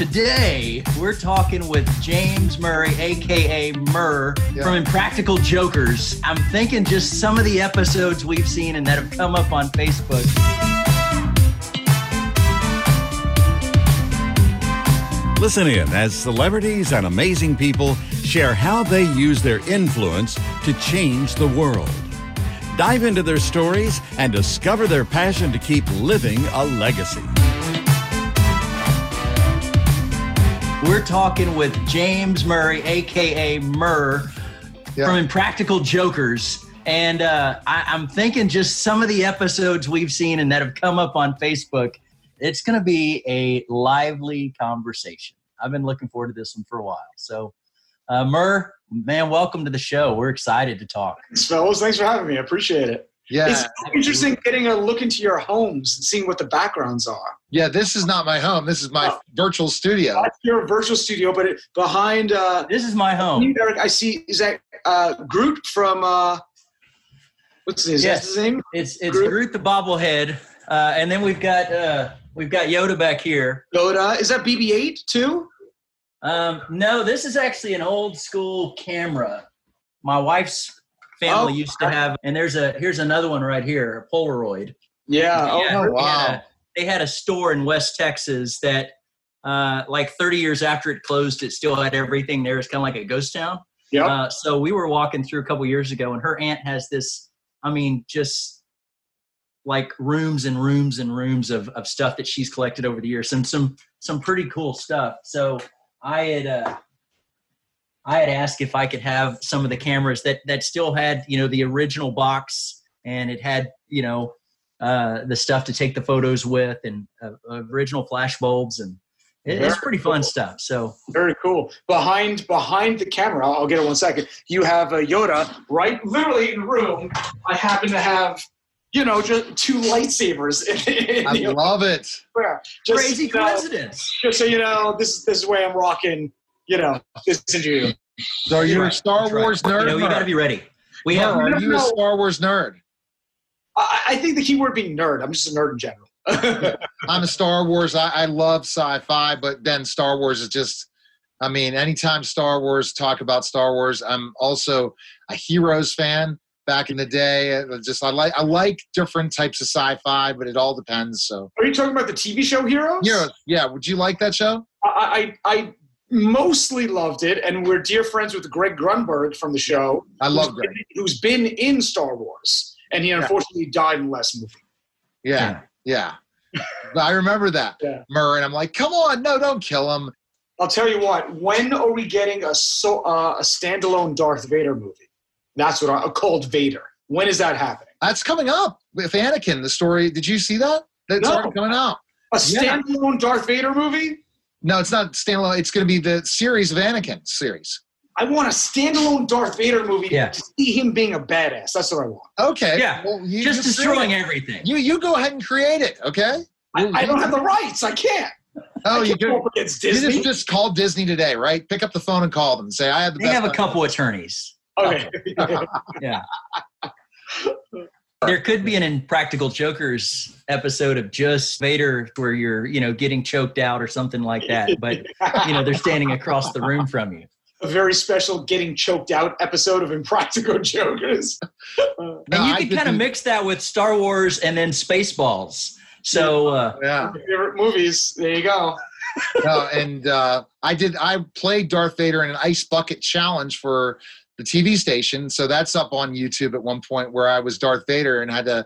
Today, we're talking with James Murray, aka Murr, Yeah. from Impractical Jokers. I'm thinking just some of the episodes we've seen and that have come up on Facebook. Listen in as celebrities and amazing people share how they use their influence to change the world. Dive into their stories and discover their passion to keep living a legacy. We're talking with James Murray, aka Murr, Yeah. from Impractical Jokers. And uh, I, I'm thinking just some of the episodes we've seen and that have come up on Facebook. It's going to be a lively conversation. I've been looking forward to this one for a while. So, uh, Murr, man, welcome to the show. We're excited to talk. Thanks, fellas. Thanks for having me. I appreciate it. Yeah, It's interesting getting a look into your homes and seeing what the backgrounds are. yeah. This is not my home. This is my Oh. virtual studio. That's your virtual studio, but it, behind uh, This is my home. you, Eric, I see is that uh, Groot from uh, what's his, Yes. his name? It's it's Groot. Groot the bobblehead, uh, and then we've got uh, we've got Yoda back here. Yoda. Is that BB-8 too? Um, no, this is actually an old school camera. My wife's family Oh, used to have, and there's a here's another one right here, a Polaroid. Yeah. Oh, Yeah, oh, they wow. had a- They had a store in West Texas that, uh, like 30 years after it closed, it still had everything there. It's kind of like a ghost town. Yep. Uh, so we were walking through a couple years ago, and her aunt has this. I mean, just like rooms and rooms and rooms of, of stuff that she's collected over the years. Some some some pretty cool stuff. So I had uh, I had asked if I could have some of the cameras that that still had you know the original box, and it had you know uh, the stuff to take the photos with, and uh, original flash bulbs, and it, it's Very pretty fun stuff. So Very cool. Behind behind the camera, I'll, I'll get it one second. You have a Yoda right, literally in the room. I happen to have, you know, just two lightsabers. In, I the love it. Just, crazy you know, coincidence. just so you know, this this is the way I'm rocking. You know, this interview. So are you a Star that's right. Wars nerd? You know, you got to be ready. We Murr, have are you a Star Wars nerd? I, I think the key word being nerd. I'm just a nerd in general. I'm a Star Wars. I, I love sci-fi, but then Star Wars is just. I mean, anytime Star Wars talk about Star Wars, I'm also a Heroes fan. Back in the day, just I like I like different types of sci-fi, but it all depends. So, Are you talking about the TV show Heroes? Heroes, yeah. Would you like that show? I, I I mostly loved it, and we're dear friends with Greg Grunberg from the show. I love Greg. been- Who's been in Star Wars, and he unfortunately died in the last movie. Yeah, yeah. But I remember that, Yeah. Murray, and I'm like, come on, no, don't kill him. I'll tell you what. When are we getting a so uh, a standalone Darth Vader movie? That's what I called Vader. When is that happening? That's coming up with Anakin. The story. Did you see that? That's No. coming out. A Yeah. standalone Darth Vader movie? No, it's not standalone. It's going to be the series of Anakin series. I want a standalone Darth Vader movie Yeah. to see him being a badass. That's what I want. Okay. Yeah, Well, you just say destroying everything. You you go ahead and create it. Okay. I, I don't have the rights. I can't. Oh, I you can't go do. up against You Disney. just just call Disney today, right? Pick up the phone and call them and say, "I have the They best." have a couple attorneys. okay. Yeah. There could be an Impractical Jokers episode of just Vader where you're, you know, getting choked out or something like that. But, you know, they're standing across the room from you. a very special getting choked out episode of Impractical Jokers. No, and you I can could kind of mix that with Star Wars and then Spaceballs. So, uh, Yeah. Favorite movies. There you go. no, and uh, I did. I played Darth Vader in an ice bucket challenge for the TV station, so that's up on YouTube at one point where I was Darth Vader and had to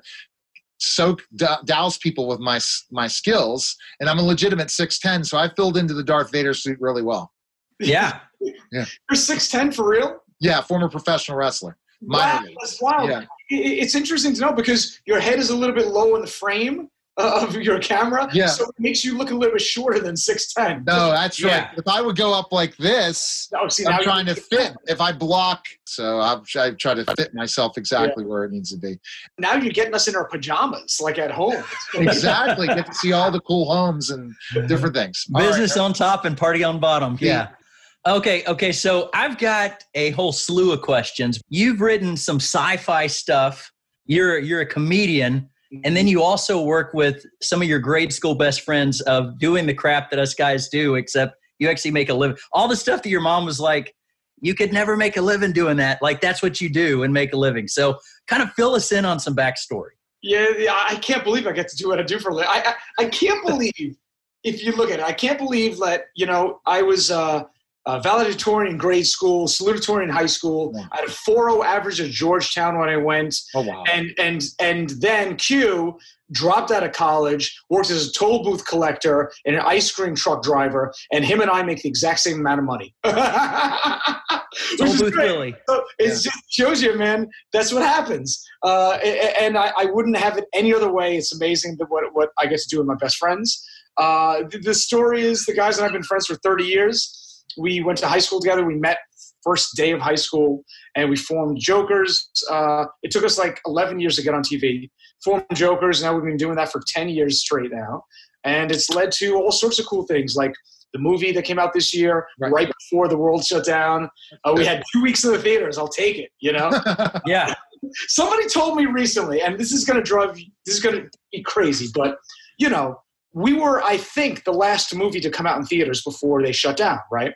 soak d- douse people with my my skills. And I'm a legitimate six ten, so I filled into the Darth Vader suit really well. yeah. yeah. You're 6'10 for real? Yeah, former professional wrestler. Minor Wow, leagues. that's wild. Yeah. I- I- It's interesting to know because your head is a little bit low in the frame Uh, of your camera. Yeah. So it makes you look a little bit shorter than 6'10. No, that's Yeah. right. If I would go up like this, No, see, I'm trying to fit. If I block, so I'm, I try to fit myself exactly where it needs to be. Now you're getting us in our pajamas, like at home. Exactly. Get to see all the cool homes and different things. All right. Business on top and party on bottom. Yeah. Okay. Okay. So I've got a whole slew of questions. You've written some sci-fi stuff. You're you're a comedian, and then you also work with some of your grade school best friends of doing the crap that us guys do, except you actually make a living. All the stuff that your mom was like, you could never make a living doing that. Like that's what you do and make a living. So kind of fill us in on some backstory. Yeah, yeah I can't believe I get to do what I do for a living. I, I, I can't believe if you look at it, I can't believe that, you know, I was uh, a valedictorian in grade school, salutatorian in high school. Yeah. I had a 4.0 average at Georgetown when I went. Oh, wow. And, and, and then Q dropped out of college, worked as a toll booth collector and an ice cream truck driver, and him and I make the exact same amount of money. toll booth Billy. So it yeah. just shows you, man, that's what happens. Uh, and I, I, wouldn't have it any other way. It's amazing what, what I get to do with my best friends. Uh, the, story is the guys that I have been friends for 30 years we went to high school together. We met first day of high school, and we formed Jokers. Uh, it took us like 11 years to get on TV. Formed Jokers. Now we've been doing that for 10 years straight now, and it's led to all sorts of cool things like the movie that came out this year, right, right before the world shut down. Uh, we had two weeks in the theaters. I'll take it. You know. yeah. Somebody told me recently, and this is going to drive. This is going to be crazy, but you know, we were, I think, the last movie to come out in theaters before they shut down, right?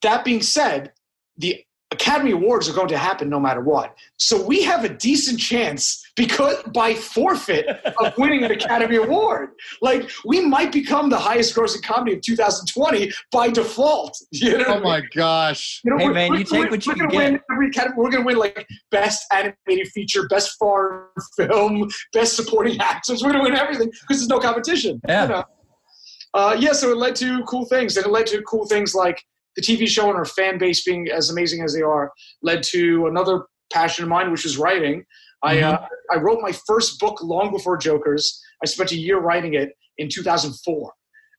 That being said, the Academy Awards are going to happen no matter what. So we have a decent chance because by forfeit of winning an Academy Award. Like we might become the highest grossing comedy of 2020 by default. You know oh my mean? gosh. You know, hey man, you take what you can get. every category. We're gonna win like best animated feature, best foreign film, best supporting actors. We're gonna win everything because there's no competition. Yeah. You know? uh, yeah, so it led to cool things. And it led to cool things like the TV show and our fan base being as amazing as they are led to another passion of mine, which is writing. I, mm-hmm. uh, I wrote my first book long before Jokers. I spent a year writing it in 2004.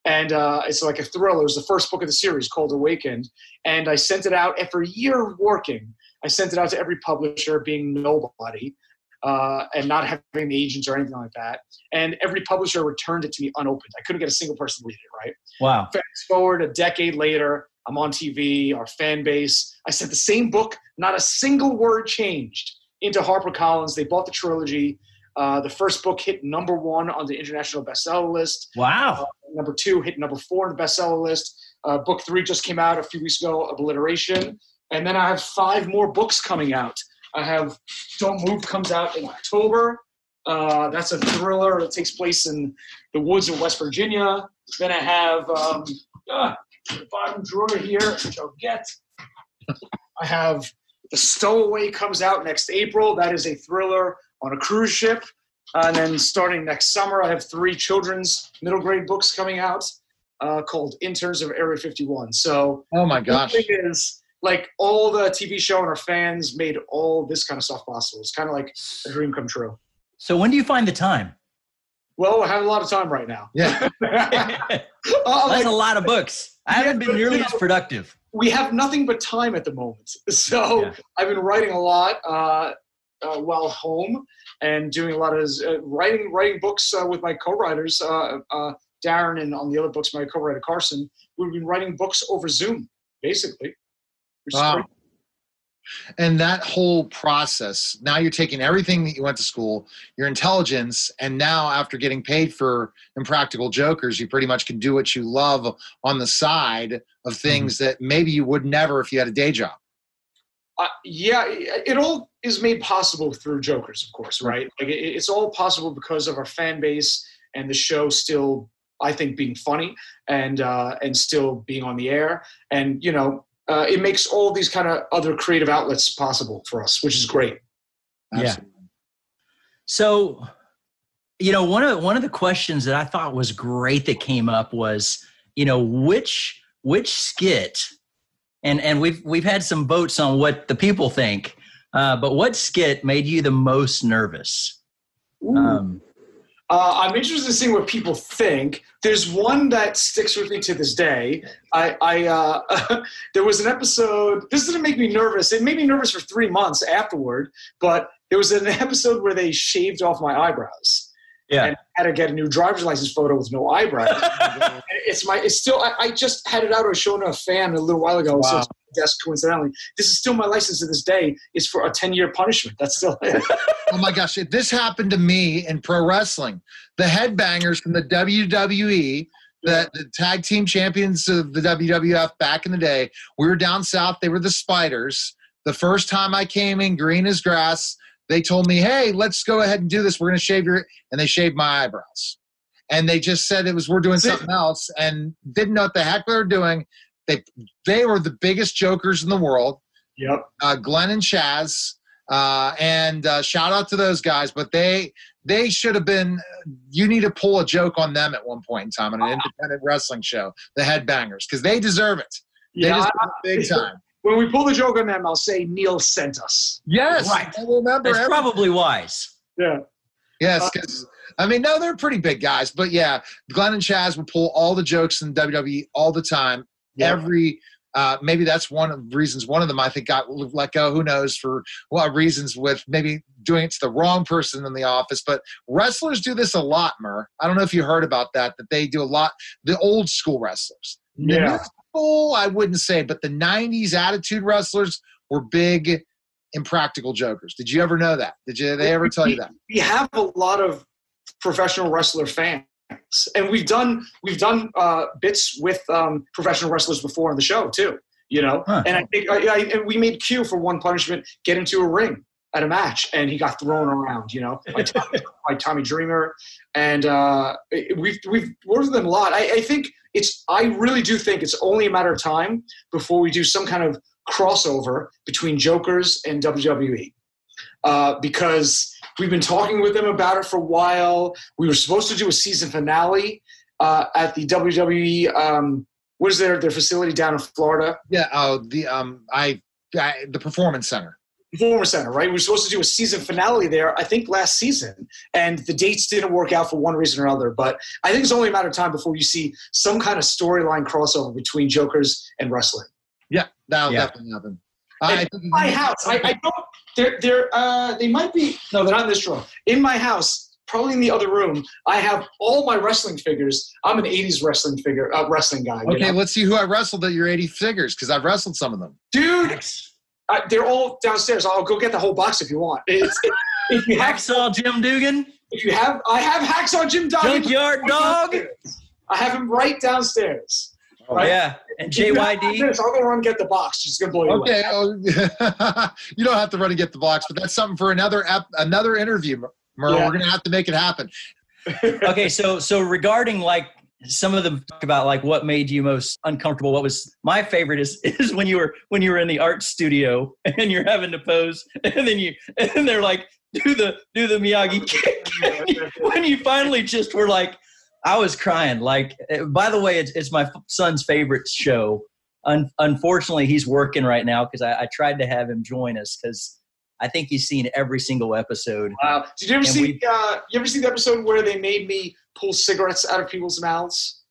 And uh, it's like a thriller. It was the first book of the series called Awakened. And I sent it out after a year of working. I sent it out to every publisher, being nobody. Uh, and not having agents or anything like that. And every publisher returned it to me unopened. I couldn't get a single person to read it, right? Wow. Fast forward a decade later, I'm on TV, our fan base. I sent the same book, not a single word changed into HarperCollins. They bought the trilogy. Uh, the first book hit number one on the international bestseller list. Wow. Uh, number two hit number four on the bestseller list. Uh, book three just came out a few weeks ago, Obliteration. And then I have five more books coming out. I have Don't Move comes out in October. Uh, that's a thriller that takes place in the woods of West Virginia. Then I have um, uh, the bottom drawer here, which I'll get. I have The Stowaway comes out next April. That is a thriller on a cruise ship. Uh, and then starting next summer, I have three children's middle grade books coming out uh, called Interns of Area 51. So, oh my gosh, the thing is, like all the TV show and our fans made all this kind of stuff possible. It's kind of like a dream come true. So, when do you find the time? Well, I have a lot of time right now. Yeah. uh, That's like, a lot of books. I haven't been nearly as productive. We have nothing but time at the moment. So yeah. I've been writing a lot uh, uh, while home and doing a lot of uh, writing writing books uh, with my co-writers, uh, Darren, and on the other books, my co-writer Carson. We've been writing books over Zoom, basically. Wow and that whole process now you're taking everything that you went to school your intelligence and now after getting paid for impractical jokers you pretty much can do what you love on the side of mm-hmm. things mm-hmm. that maybe you would never if you had a day job uh, yeah it all is made possible through jokers of course right like it's all possible because of our fan base and the show still i think being funny and uh, and still being on the air and you know uh, it makes all these kind of other creative outlets possible for us, which is great. Absolutely. Yeah. So, you know, one of one of the questions that I thought was great that came up was, you know, which which skit, and and we've we've had some votes on what the people think, uh, but what skit made you the most nervous? Um, uh, I'm interested in seeing what people think. There's one that sticks with me to this day. I, I uh, there was an episode. This didn't make me nervous. It made me nervous for three months afterward. But there was an episode where they shaved off my eyebrows. Yeah, and I had to get a new driver's license photo with no eyebrows. it's my. It's still. I, I, just had it out. I was showing a fan a little while ago. Wow. So desk coincidentally. This is still my license to this day. Is for a ten year punishment. That's still it. oh my gosh, if this happened to me in pro wrestling, the headbangers from the WWE, the, the tag team champions of the WWF back in the day, we were down south. They were the Spiders. The first time I came in, green as grass, they told me, "Hey, let's go ahead and do this. We're going to shave your," and they shaved my eyebrows. And they just said it was we're doing something else, and didn't know what the heck they were doing. They they were the biggest jokers in the world. Yep. Uh, Glenn and Chaz, uh, and uh, shout out to those guys. But they they should have been. You need to pull a joke on them at one point in time on an independent wrestling show, the Headbangers, because they deserve it. They Yeah. deserve it big time. when we pull the joke on them, I'll say Neil sent us. Yes, Right. I remember. That's every- probably wise. Yeah. yes, because I mean, no, they're pretty big guys, but yeah, Glenn and Chaz would pull all the jokes in WWE all the time. Yeah. Every uh, maybe that's one of the reasons. One of them I think got let go. Who knows for what reasons? With maybe doing it to the wrong person in the office. But wrestlers do this a lot, Murr. I don't know if you heard about that. That they do a lot. The old school wrestlers. The Yeah. new school, I wouldn't say, but the '90s attitude wrestlers were big, impractical jokers. Did you ever know that? Did you? They ever tell you that? we have a lot of professional wrestler fans and we've done we've done uh, bits with um, professional wrestlers before on the show too you know? Huh. and i think I, I, and we made q for one punishment get into a ring at a match and he got thrown around you know? By tommy, by tommy dreamer. And uh, we've we've worked with them a lot. I, I think it's i really do think it's only a matter of time before we do some kind of crossover between jokers and wwe uh, because we've been talking with them about it for a while. We were supposed to do a season finale uh, at the WWE. Um, what is their their facility down in Florida? Yeah. Oh, the um, I, I the performance center. Performance Center, right? We were supposed to do a season finale there, I think last season, and the dates didn't work out for one reason or other. But I think it's only a matter of time before you see some kind of storyline crossover between Jokers and wrestling. Yeah, that'll Yeah. definitely happen. I, I my house. I, I don't. They're they're uh they might be no, they're not in this room. In my house, probably in the other room, I have all my wrestling figures. I'm an '80s wrestling figure, uh, wrestling guy. Okay, know? let's see who I wrestled at your 80 figures because I've wrestled some of them. dude, uh, they're all downstairs. I'll go get the whole box if you want. It's, if you have, Hacksaw Jim Duggan, if you have, I have hacksaw Jim Duggan. Junkyard Dog. I have him right downstairs. Oh, right? Yeah, and If you have JYD. this, I'll go run and get the box. She's gonna blow you away. Okay, oh, you don't have to run and get the box, but that's something for another ep- another interview. Murr, Yeah. we're gonna have to make it happen. okay, so so regarding like some of them talk about like what made you most uncomfortable. What was my favorite is is when you were when you were in the art studio and you're having to pose and then you and they're like do the do the Miyagi kick when you finally just were like I was crying. Like uh, by the way, it's it's my son's favorite show. Un- unfortunately, he's working right now because I, I tried to have him join us because I think he's seen every single episode. Wow. Did you ever And see? we- uh, you ever see the episode where they made me pull cigarettes out of people's mouths?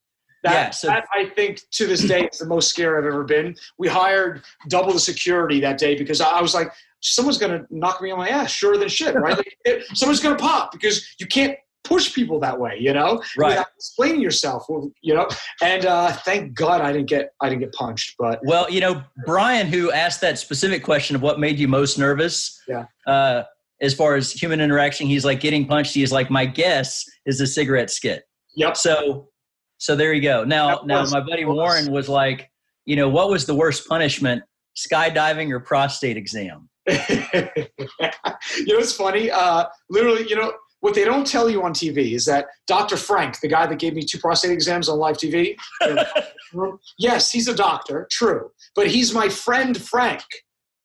That, Yeah, so- that I think to this day is the most scared I've ever been. We hired double the security that day because I, I was like, someone's gonna knock me on my ass, sure than shit, right? like, it, someone's gonna pop because you can't push people that way, you know, Right. without explaining yourself, you know. And uh, thank God I didn't get I didn't get punched, but Well, you know, Brian, who asked that specific question of what made you most nervous, Yeah. uh, as far as human interaction, he's like getting punched. He's like, my guess is a cigarette skit. yep. So, so there you go. Now, That now was- my buddy was- Warren was like, you know, what was the worst punishment? Skydiving or prostate exam? you know it's funny? Uh, literally, you know what they don't tell you on TV is that Dr. Frank, the guy that gave me two prostate exams on live TV, yes, he's a doctor, true, but he's my friend Frank,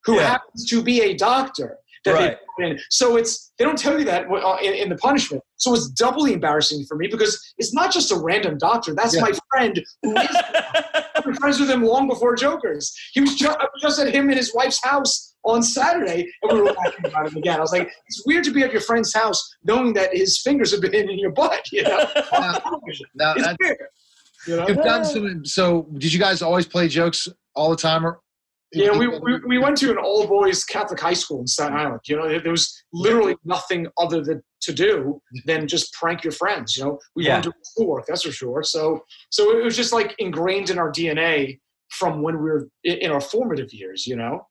who Yeah. happens to be a doctor. That Right. So it's they don't tell you that uh, in, in the punishment. So it's doubly embarrassing for me because it's not just a random doctor. That's Yeah. my friend who is I've been friends with him long before Jokers. He was just, I was just at him in his wife's house on Saturday, and we were laughing about him again. I was like, it's weird to be at your friend's house knowing that his fingers have been in, your butt. You know, Now, it's weird. You know? you've done some. So, did you guys always play jokes all the time? Or Yeah, we, we, we went to an all boys Catholic high school in Staten Island. You know, there was literally nothing other than to do than just prank your friends. You know, we Yeah. doing schoolwork, that's for sure. So, so it was just like ingrained in our DNA from when we were in our formative years. You know.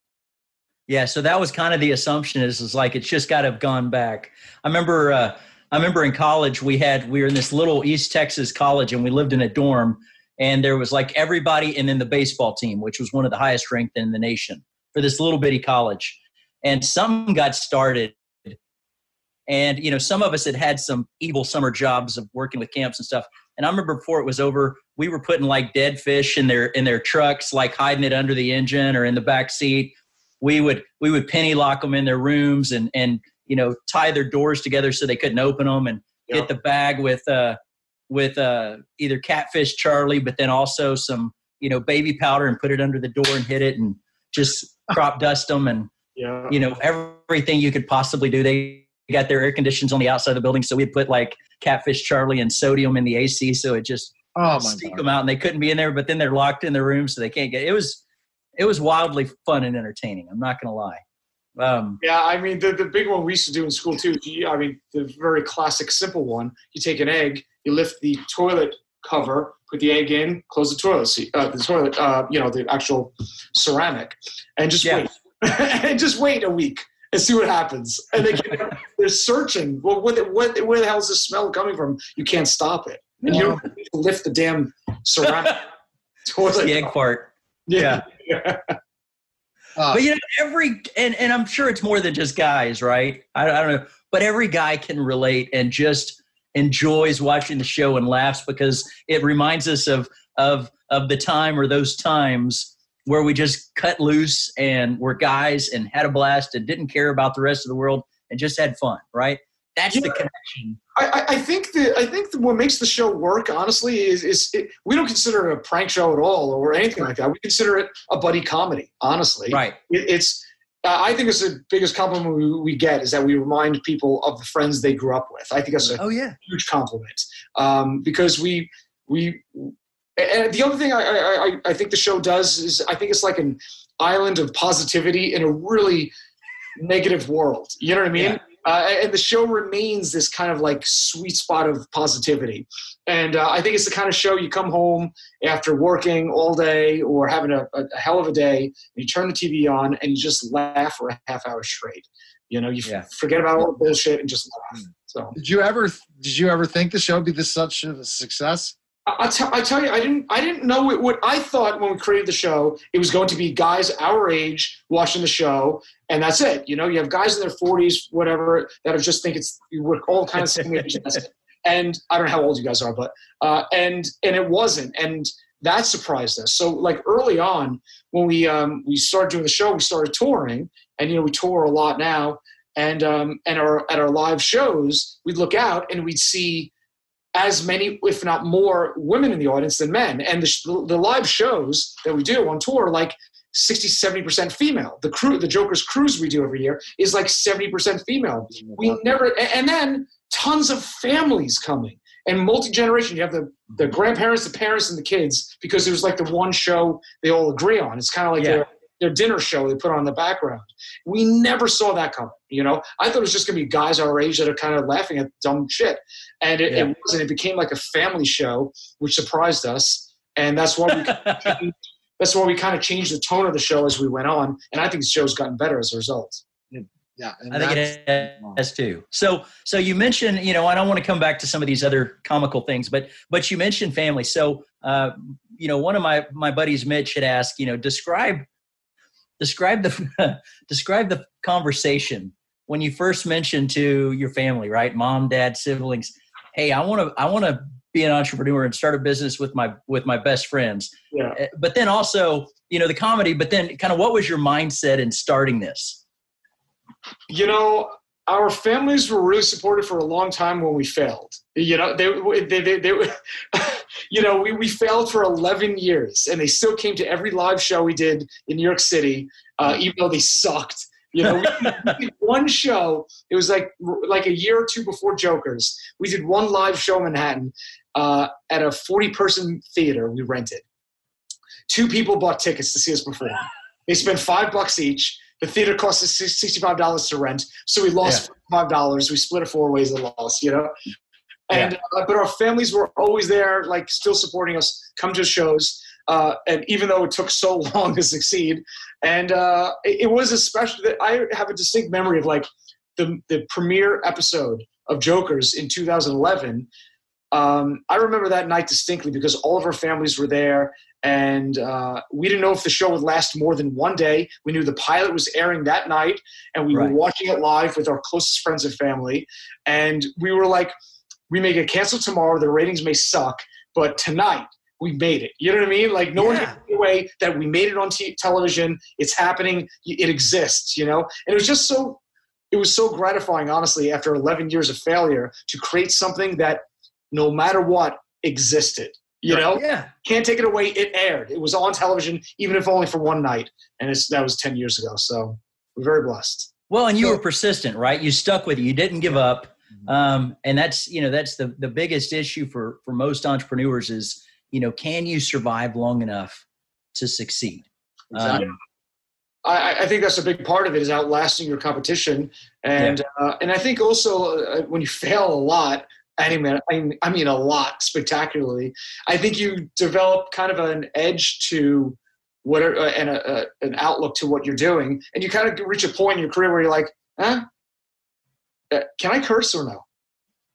Yeah, so that was kind of the assumption is, is like it's just got to have gone back. I remember uh, I remember in college we had we were in this little East Texas college and we lived in a dorm and there was like everybody and then the baseball team which was one of the highest ranked in the nation for this little bitty college. And some got started and you know some of us had had some evil summer jobs of working with camps and stuff. And i remember before it was over we were putting like dead fish in their in their trucks like hiding it under the engine or in the back seat we would we would penny lock them in their rooms and and you know tie their doors together so they couldn't open them and Yeah. get the bag with uh with uh either catfish charlie but then also some you know baby powder and put it under the door and hit it and just crop dust them and Yeah. you know everything you could possibly do they got their air conditions on the outside of the building so we put like catfish charlie and sodium in the ac so it just Oh my god. them out and they couldn't be in there but then they're locked in their room so they can't get it was it was wildly fun and entertaining i'm not gonna lie um Yeah, I mean the, the big one we used to do in school too. I mean the very classic simple one. You take an egg, you lift the toilet cover, put the egg in, close the toilet seat, uh, the toilet, uh, you know, the actual ceramic, and just Yeah. wait, and just wait a week and see what happens. And they they're searching. Well, what, the- what, where the hell is this smell coming from? You can't stop it, and you don't lift the damn ceramic toilet. the egg part yeah. Uh, but you know every and, and i'm sure it's more than just guys right? I, I don't know. But every guy can relate and just enjoys watching the show and laughs because it reminds us of of of the time or those times where we just cut loose and were guys and had a blast and didn't care about the rest of the world and just had fun right that's the connection I, I- think the I think what makes the show work, honestly, is is it, we don't consider it a prank show at all or anything like that. We consider it a buddy comedy. Honestly, right It, it's uh, I think it's the biggest compliment we, we get is that we remind people of the friends they grew up with. I think that's a oh yeah huge compliment um, because we we and the other thing I, I I- I think the show does is I think it's like an island of positivity in a really negative world. You know what I mean? Yeah. Uh, and the show remains this kind of like sweet spot of positivity. And uh, I think it's the kind of show you come home after working all day or having a, a, a hell of a day, and you turn the TV on and you just laugh for a half hour straight. You know, you f- Yeah. forget about all the bullshit and just laugh. So did you ever did you ever think the show would be this such a success? I, I, tell, you, I didn't. I didn't know it would. I thought when we created the show, it was going to be guys our age watching the show, and that's it. You know, you have guys in their forties, whatever, that are just think it's we're all kind of same age. and And I don't know how old you guys are, but uh, and and it wasn't, and that surprised us. So like early on, when we um, we started doing the show, we started touring, and you know we tour a lot now, and um, and our at our live shows, we'd look out and we'd see as many, if not more, women in the audience than men. And the, the live shows that we do on tour, like 60, 70% female. The crew, the Joker's cruise we do every year is like 70% female. We never, and then tons of families coming and multi generation. You have the, the grandparents, the parents, and the kids because it was like the one show they all agree on. It's kind of like Yeah. Their, their dinner show they put on in the background. We never saw that coming. You know, I thought it was just gonna be guys our age that are kind of laughing at dumb shit, and it, Yeah. it wasn't. It became like a family show, which surprised us, and that's why we that's why we kind of changed the tone of the show as we went on, and I think the show's gotten better as a result. Yeah, and I think it has too. So, so you mentioned, you know, I don't want to come back to some of these other comical things, but but you mentioned family. So, uh, you know, one of my my buddies, Mitch, had asked, you know, describe describe the describe the conversation when you first mentioned to your family, right, mom, dad, siblings, hey, I want to I want to be an entrepreneur and start a business with my with my best friends. Yeah. Uh, But then also, you know, the comedy. But then, kind of, what was your mindset in starting this? you know our families were really supportive for a long time when we failed you know they they they, they you know we, we failed for 11 years and they still came to every live show we did in new york city uh, even though they sucked. You know we, did one show it was like like a year or two before jokers we did one live show in manhattan uh, at a 40 person theater we rented. Two people bought tickets to see us perform. They spent five bucks each. The theater cost us sixty-five dollars to rent, so we lost five dollars. We split it four ways and lost, you know. And uh, but our families were always there, like still supporting us. Come to shows. uh, and even though it took so long to succeed, and uh, it, it was especially that I have a distinct memory of like the the premiere episode of Jokers in 2011. Um, I remember that night distinctly because all of our families were there, and uh, we didn't know if the show would last more than one day. We knew the pilot was airing that night, and we Right. were watching it live with our closest friends and family. And we were like, "We may get canceled tomorrow. The ratings may suck, but tonight we made it." You know what I mean? Like no one Yeah. can take away that we made it on t- television. It's happening. It exists. You know, and it was just so. It was so gratifying, honestly, after 11 years of failure, to create something that, no matter what, existed. You know, Yeah. can't take it away. It aired. It was on television, even if only for one night, and it's that was ten years ago. So we're very blessed. Well, and you So- were persistent, right? You stuck with it. You didn't give up. Um, and that's you know that's the the biggest issue for for most entrepreneurs is you know can you survive long enough to succeed? Exactly. Um, I, I think that's a big part of it is outlasting your competition, and uh, and I think also uh, when you fail a lot, I mean, I mean, I mean a lot spectacularly. I think you develop kind of an edge to whatever uh, and a, a, an outlook to what you're doing, and you kind of reach a point in your career where you're like, huh, Uh, can I curse or no?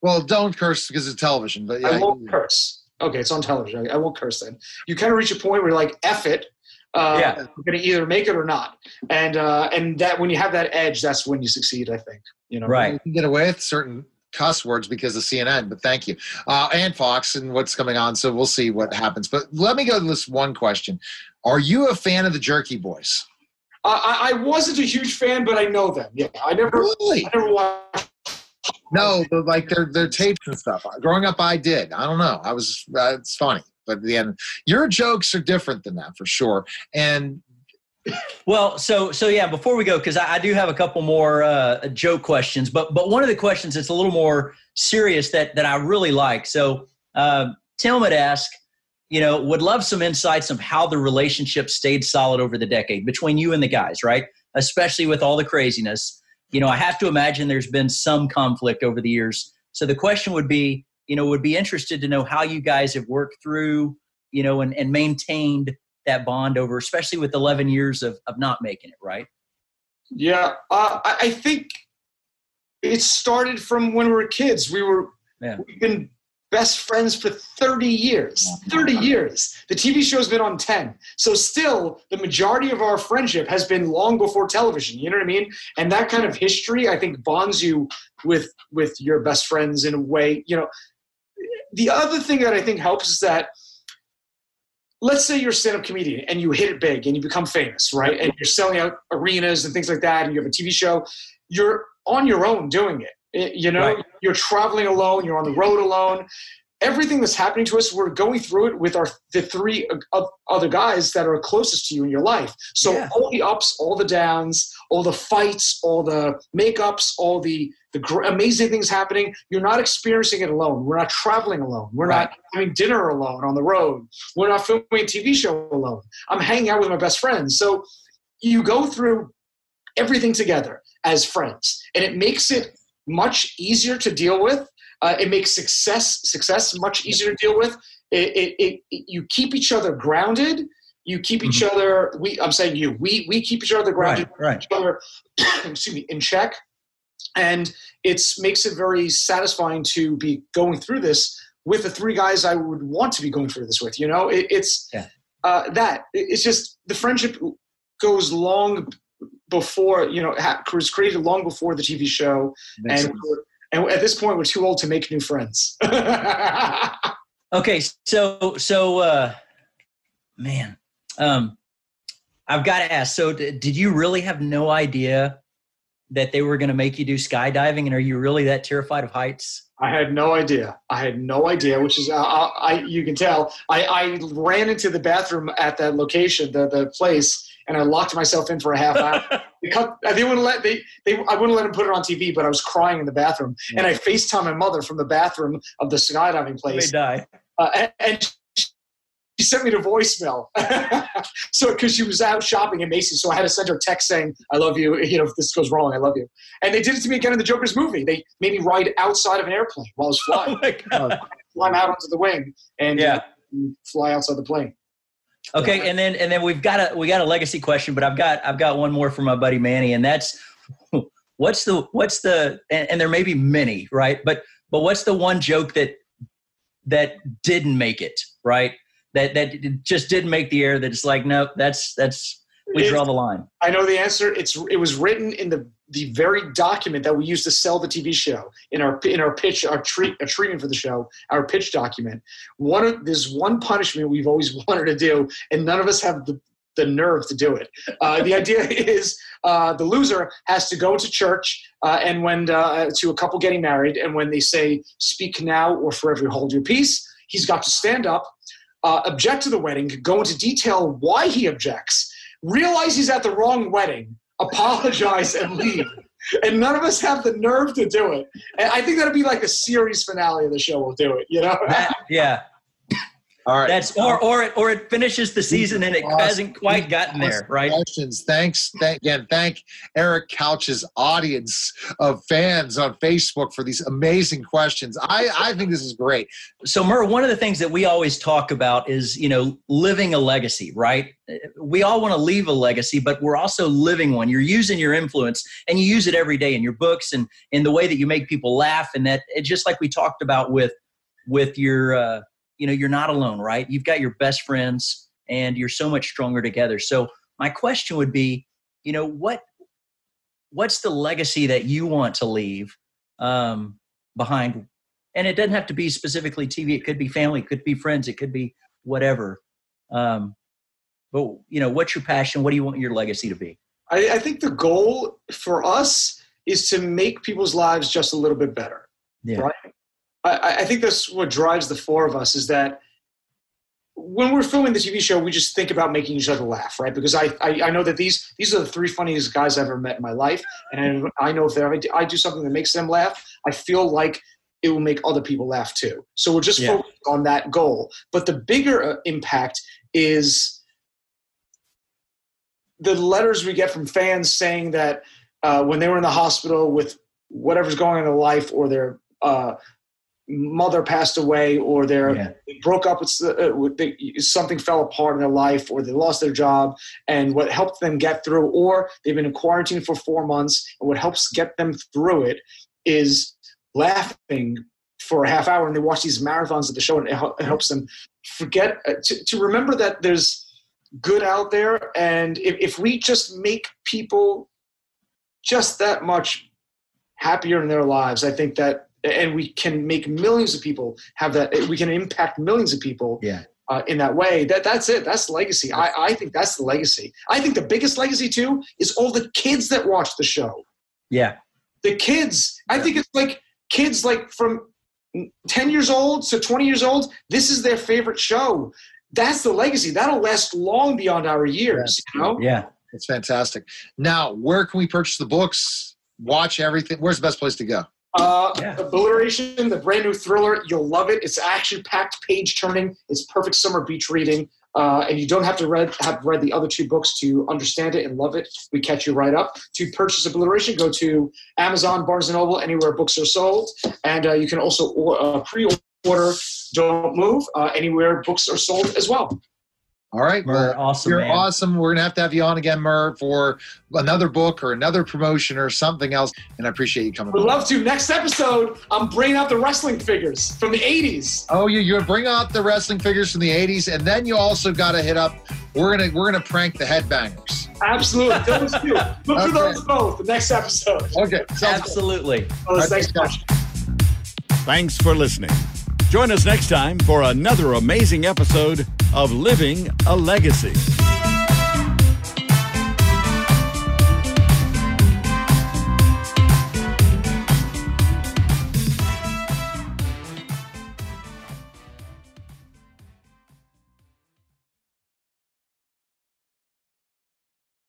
Well, don't curse because it's television, but yeah. I won't curse. Okay, it's on television. I, I won't curse then. You kind of reach a point where you're like, F it. Uh, Yeah. You're going to either make it or not. And, uh, and that when you have that edge, that's when you succeed, I think. You know? right. You can get away with certain cuss words because of CNN, but thank you. Uh, and Fox and what's coming on. So we'll see what happens. But let me go to this one question. Are you a fan of the Jerky Boys? I, I wasn't a huge fan, but I know them. Yeah. I never, Really? I never watched. No, but like their their tapes and stuff. Growing up, I did. I don't know. I was. Uh, it's funny, but at the end, your jokes are different than that for sure. And Well, so so yeah. Before we go, because I, I do have a couple more uh, joke questions, but but one of the questions that's a little more serious that that I really like. So uh, Tim had asked, you know, would love some insights of how the relationship stayed solid over the decade between you and the guys, right? Especially with all the craziness. You know, I have to imagine there's been some conflict over the years. So the question would be, you know, would be interested to know how you guys have worked through, you know, and, and maintained that bond over, especially with 11 years of, of not making it, right? Yeah. Uh, I, I think it started from when we were kids. We were, Yeah. we've been best friends for 30 years 30 years. The tv show's been on 10 so still the majority of our friendship has been long before television you know what i mean? And that kind of history i think bonds you with with your best friends in a way you know. The other thing that i think helps is that let's say you're a stand-up comedian and you hit it big and you become famous right? And you're selling out arenas and things like that and you have a tv show you're on your own doing it It- Eh, you know Right. you're traveling alone you're on the road alone. Everything that's happening to us we're going through it with our the three other guys that are closest to you in your life. So Yeah. all the ups all the downs all the fights all the makeups all the the gr- amazing things happening you're not experiencing it alone. We're not traveling alone. We're Right. not having dinner alone on the road. We're not filming a tv show alone. I'm hanging out with my best friends. So you go through everything together as friends and it makes it much easier to deal with. Uh, it makes success success much easier to deal with. It, it, it, it- you keep each other grounded. You keep each other we i'm saying you we we keep each other grounded Right, right. each other excuse me in check. And it makes it very satisfying to be going through this with the three guys i would want to be going through this with you know? It, it's Yeah. uh, that It- it's just the friendship goes long before you know ha- was created long before the tv show Makes and and at this point we're too old to make new friends Okay, so so uh, man, um, I've got to ask. So, d- did you really have no idea that they were going to make you do skydiving, and are you really that terrified of heights? I had no idea. I had no idea, which is, uh, I, I you can tell. I, I ran into the bathroom at that location, the, the place, and I locked myself in for a half hour. they cut, I didn't let they, they I wouldn't let them put it on TV, but I was crying in the bathroom, and I FaceTime my mother from the bathroom of the skydiving place, die. uh, and, and she sent me to voicemail. so because she was out shopping at Macy's, so I had to send her a text saying, "I love you." You know, if this goes wrong, I love you. And they did it to me again in the Joker's movie. They made me ride outside of an airplane while I was flying. Oh my god! climb out onto the wing and Yeah. uh, fly outside the plane. Okay, and then and then we've got a we got a legacy question, but I've got I've got one more from my buddy Manny, and that's what's the what's the and, and there may be many, right? But but what's the one joke that that didn't make it, right? That that just didn't make the air. That it's like no, that's that's we draw the line. I know the answer. It's it was written in the the very document that we used to sell the TV show in our in our pitch, our treat, a treatment for the show, our pitch document. One of there's one punishment we've always wanted to do, and none of us have the the nerve to do it. Uh, the idea is uh, the loser has to go to church uh, and when uh, to a couple getting married, and when they say "Speak now or forever hold your peace," he's got to stand up, uh, object to the wedding, go into detail why he objects, realize he's at the wrong wedding, apologize, and leave. And none of us have the nerve to do it. And I think that'll be like a series finale of the show. We'll do it. You know? That, yeah. All right. That's or or it or it finishes the season and it Awesome. hasn't quite gotten there, right? Questions. Thanks. Thank again. Thank Eric Couch's audience of fans on Facebook for these amazing questions. I I think this is great. So, Murr, one of the things that we always talk about is, you know, living a legacy, right? We all want to leave a legacy, but we're also living one. You're using your influence and you use it every day in your books and in the way that you make people laugh. And that it, just like we talked about with, with your, uh, you know, you're not alone, right? You've got your best friends and you're so much stronger together. So my question would be, you know, what, what's the legacy that you want to leave um, behind and it doesn't have to be specifically TV. It could be family, it could be friends, it could be whatever. Um, but you know, what's your passion? What do you want your legacy to be? I, I think the goal for us is to make people's lives just a little bit better. Yeah. Right. I, I think that's what drives the four of us is that when we're filming the TV show, we just think about making each other laugh, right? Because I, I, I know that these these are the three funniest guys I've ever met in my life, and I know if I do, I do something that makes them laugh, I feel like it will make other people laugh too. So we're just Yeah. focused on that goal. But the bigger uh, impact is the letters we get from fans saying that uh, when they were in the hospital with whatever's going on in their life or their uh, mother passed away or their Yeah. they broke up with, uh, with they, something fell apart in their life or they lost their job and what helped them get through or they've been in quarantine for four months and what helps get them through it is laughing for a half hour and they watch these marathons of the show and it, it helps them forget uh, to, to remember that there's good out there and if, if we just make people just that much happier in their lives i think that and we can make millions of people have that we can impact millions of people Yeah. uh, in that way that that's it that's the legacy I, I think that's the legacy i think the biggest legacy too is all the kids that watch the show Yeah. the kids i think it's like kids like from 10 years old to 20 years old this is their favorite show that's the legacy that'll last long beyond our years you know Yeah. It's fantastic. Now, where can we purchase the books? Watch everything. Where's the best place to go? Uh, Yeah. Obliteration, the brand new thriller. You'll love it. It's action packed, page turning. It's perfect summer beach reading. Uh, and you don't have to read have read the other two books to understand it and love it. We catch you right up. To purchase Obliteration, go to Amazon, Barnes and Noble, anywhere books are sold, and uh, you can also uh, pre-order Don't Move uh, anywhere books are sold as well. All right. Murr, Well, awesome, you're man. awesome. We're gonna have to have you on again, Murr, for another book or another promotion or something else. And I appreciate you coming. Would love to. Next episode, I'm bringing out the wrestling figures from the '80s. Oh, you you bring out the wrestling figures from the '80s, and then you also got to hit up. We're gonna we're gonna prank the headbangers. Absolutely, those two. Look Okay. for those both. The next episode. Okay. Sounds good. Absolutely. Fellas, thanks so much. Thanks for listening. Join us next time for another amazing episode of Living a Legacy.